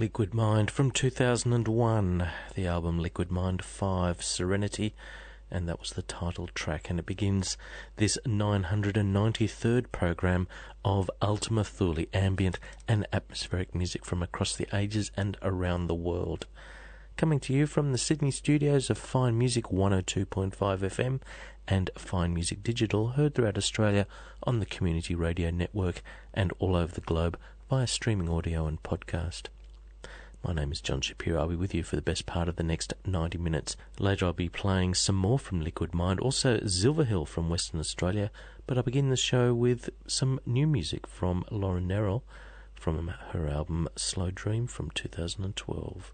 Liquid Mind from 2001, the album Liquid Mind 5 Serenity, and that was the title track. And it begins this 993rd program of Ultima Thule ambient and atmospheric music from across the ages and around the world. Coming to you from the Sydney studios of Fine Music 102.5 FM and Fine Music Digital, heard throughout Australia on the Community Radio Network and all over the globe via streaming audio and podcast. My name is John Shapiro. I'll be with you for the best part of the next 90 minutes. Later, I'll be playing some more from Liquid Mind, also Zilverhill from Western Australia. But I'll begin the show with some new music from Loren Nerell from her album Slow Dream from 2012.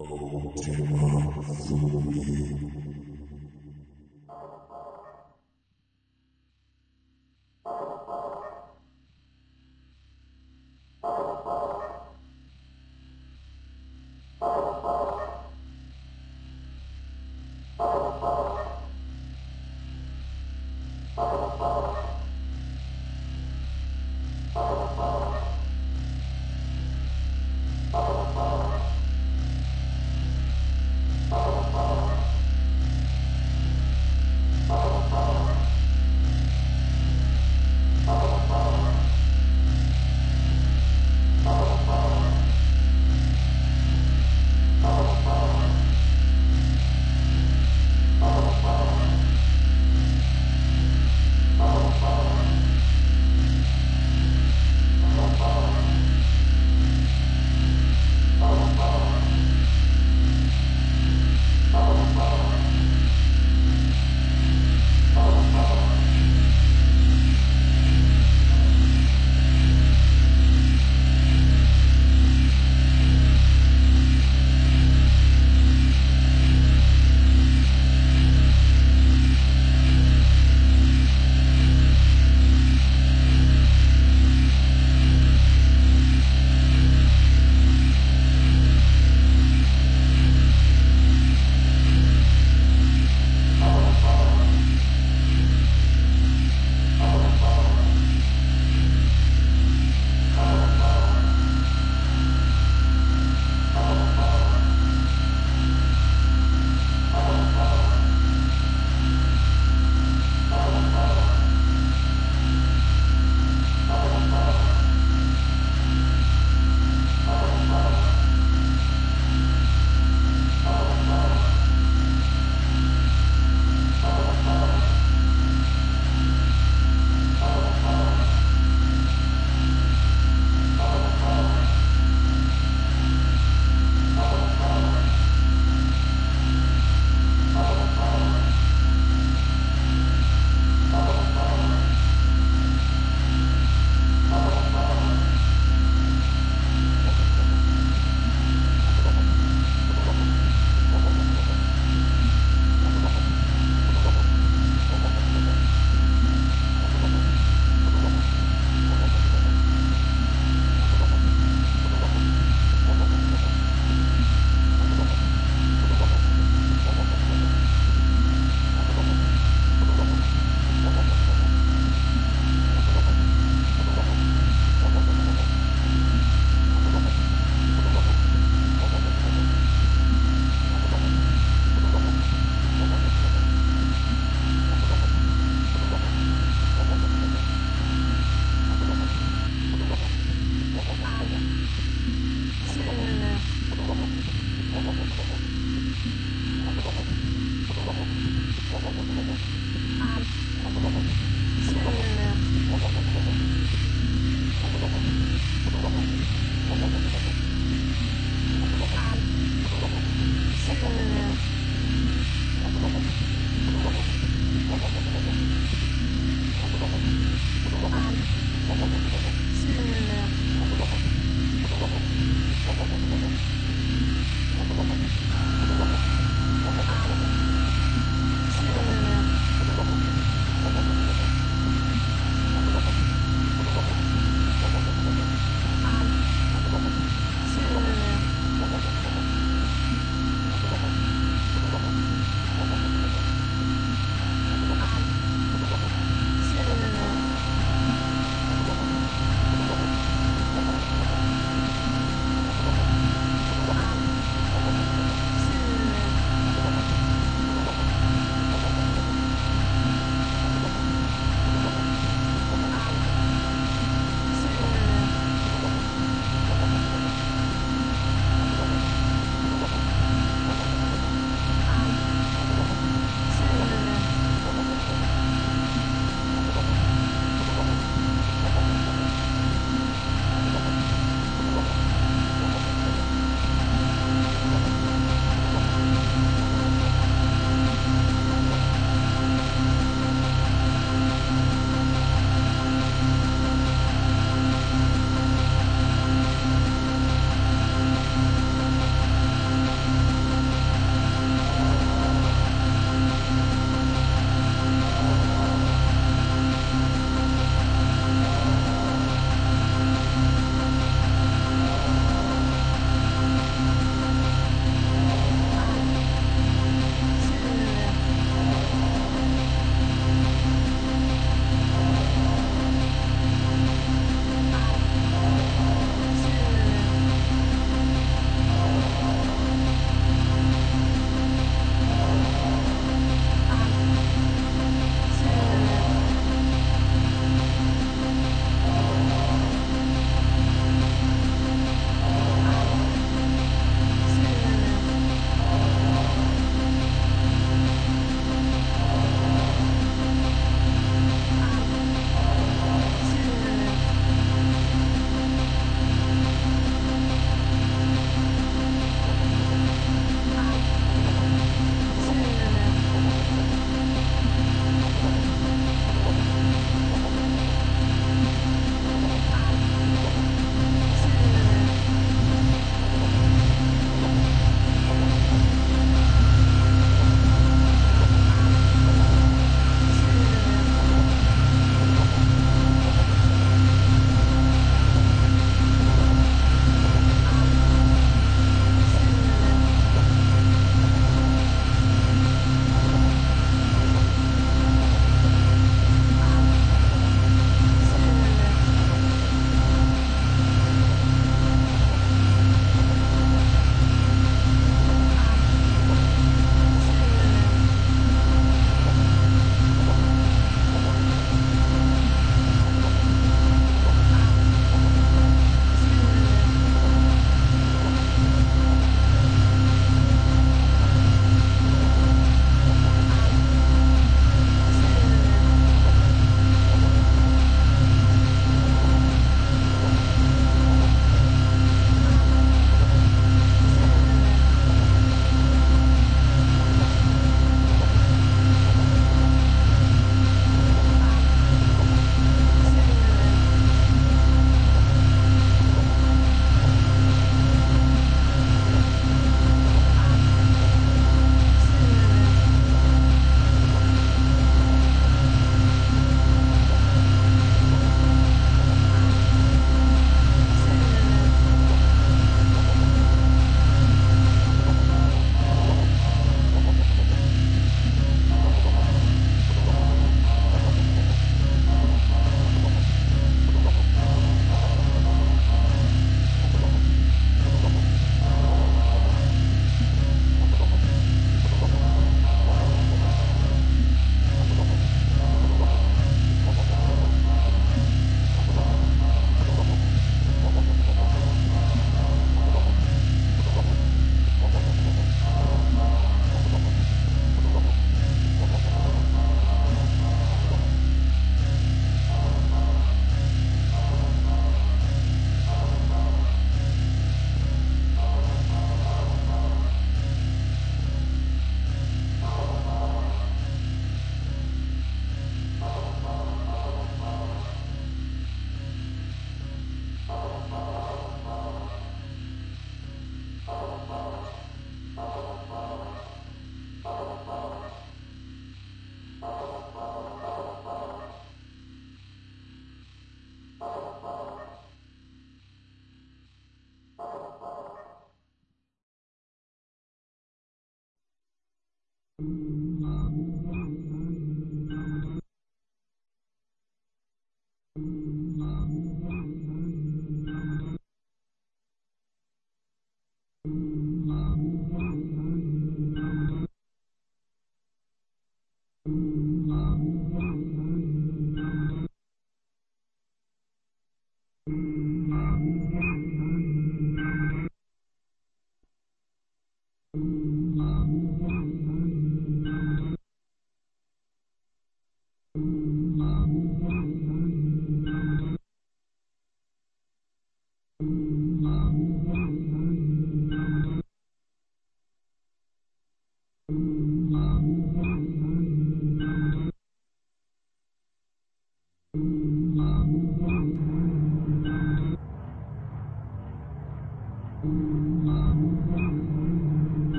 어제와 소리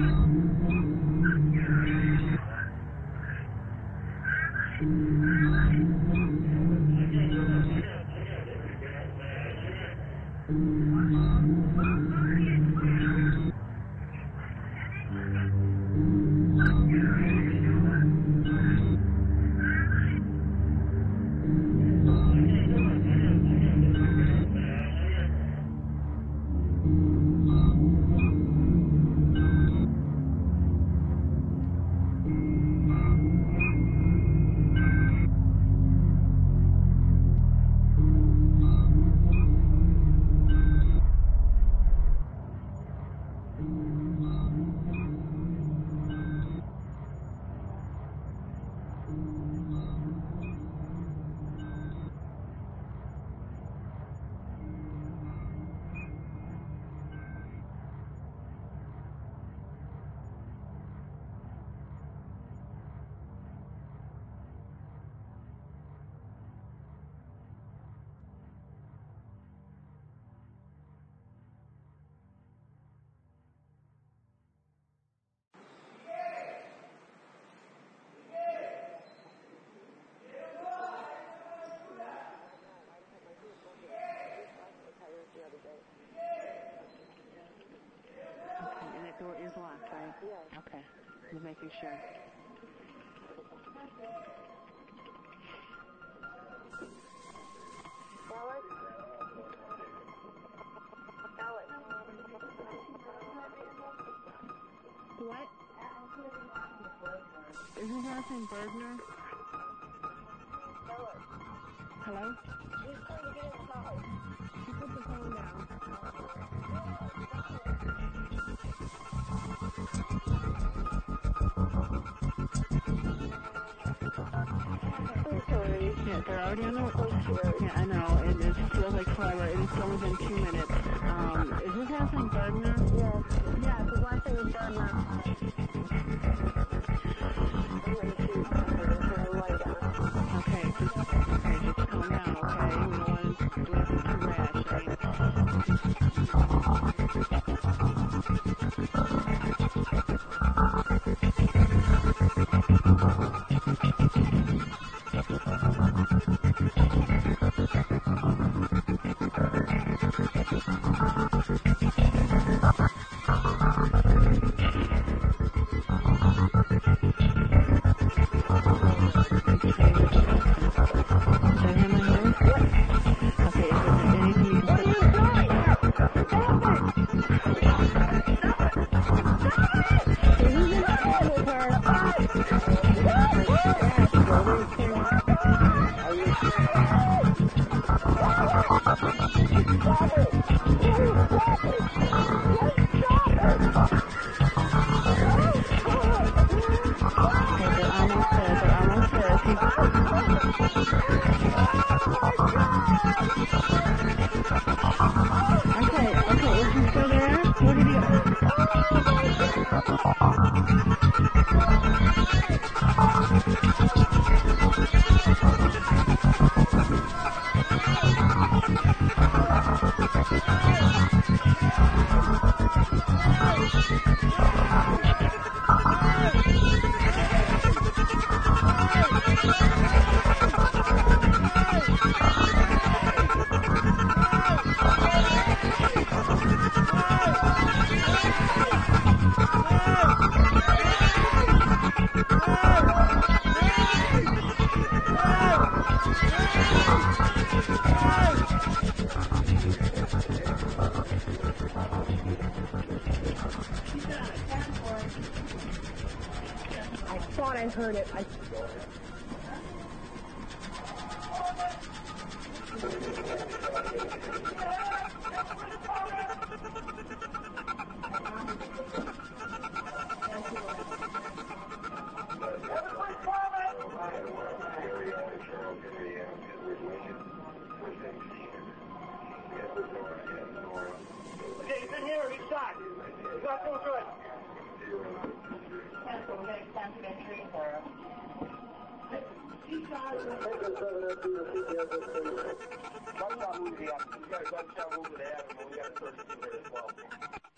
Thank you. Making. Alex? Alex? What? Is his last name Bergner? Alex? Hello? He's trying to get inside. She put the phone down. Yeah, they're already on the way. Yeah, I know. It, it feels like forever. It is only been two minutes. Um, is this last name Bergner? Yes. Yeah, the last thing is done thought I heard it. I in here. He's shot. He's not doing good. Gunshot wound to the abdomen. He's got a gunshot wound to the abdomen. We got a 32 hit as well.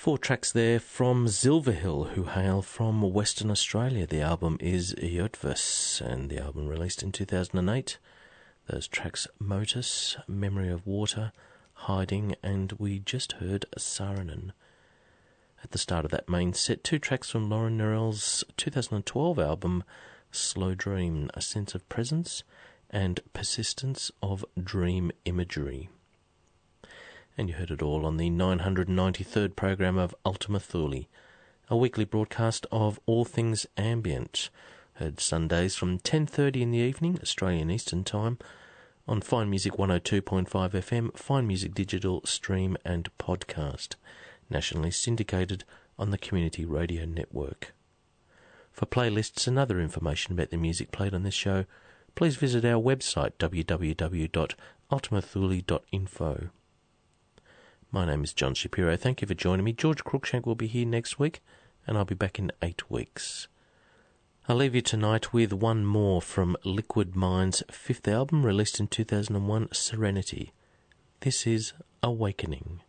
Four tracks there from Silverhill, who hail from Western Australia. The album is Yotvis, and the album released in 2008. Those tracks Motus, Memory of Water, Hiding, and we just heard Saarinen. At the start of that main set, two tracks from Loren Nerell's 2012 album Slow Dream, A Sense of Presence and Persistence of Dream Imagery and you heard it all on the 993rd program of Ultima Thule, a weekly broadcast of all things ambient, heard Sundays from 10:30 in the evening Australian Eastern Time on Fine Music 102.5 FM, Fine Music Digital Stream and Podcast, nationally syndicated on the Community Radio Network. For playlists and other information about the music played on this show, please visit our website www.ultimathule.info. My name is John Shapiro. Thank you for joining me. George Cruikshank will be here next week, and I'll be back in eight weeks. I'll leave you tonight with one more from Liquid Mind's fifth album, released in 2001, Serenity. This is Awakening.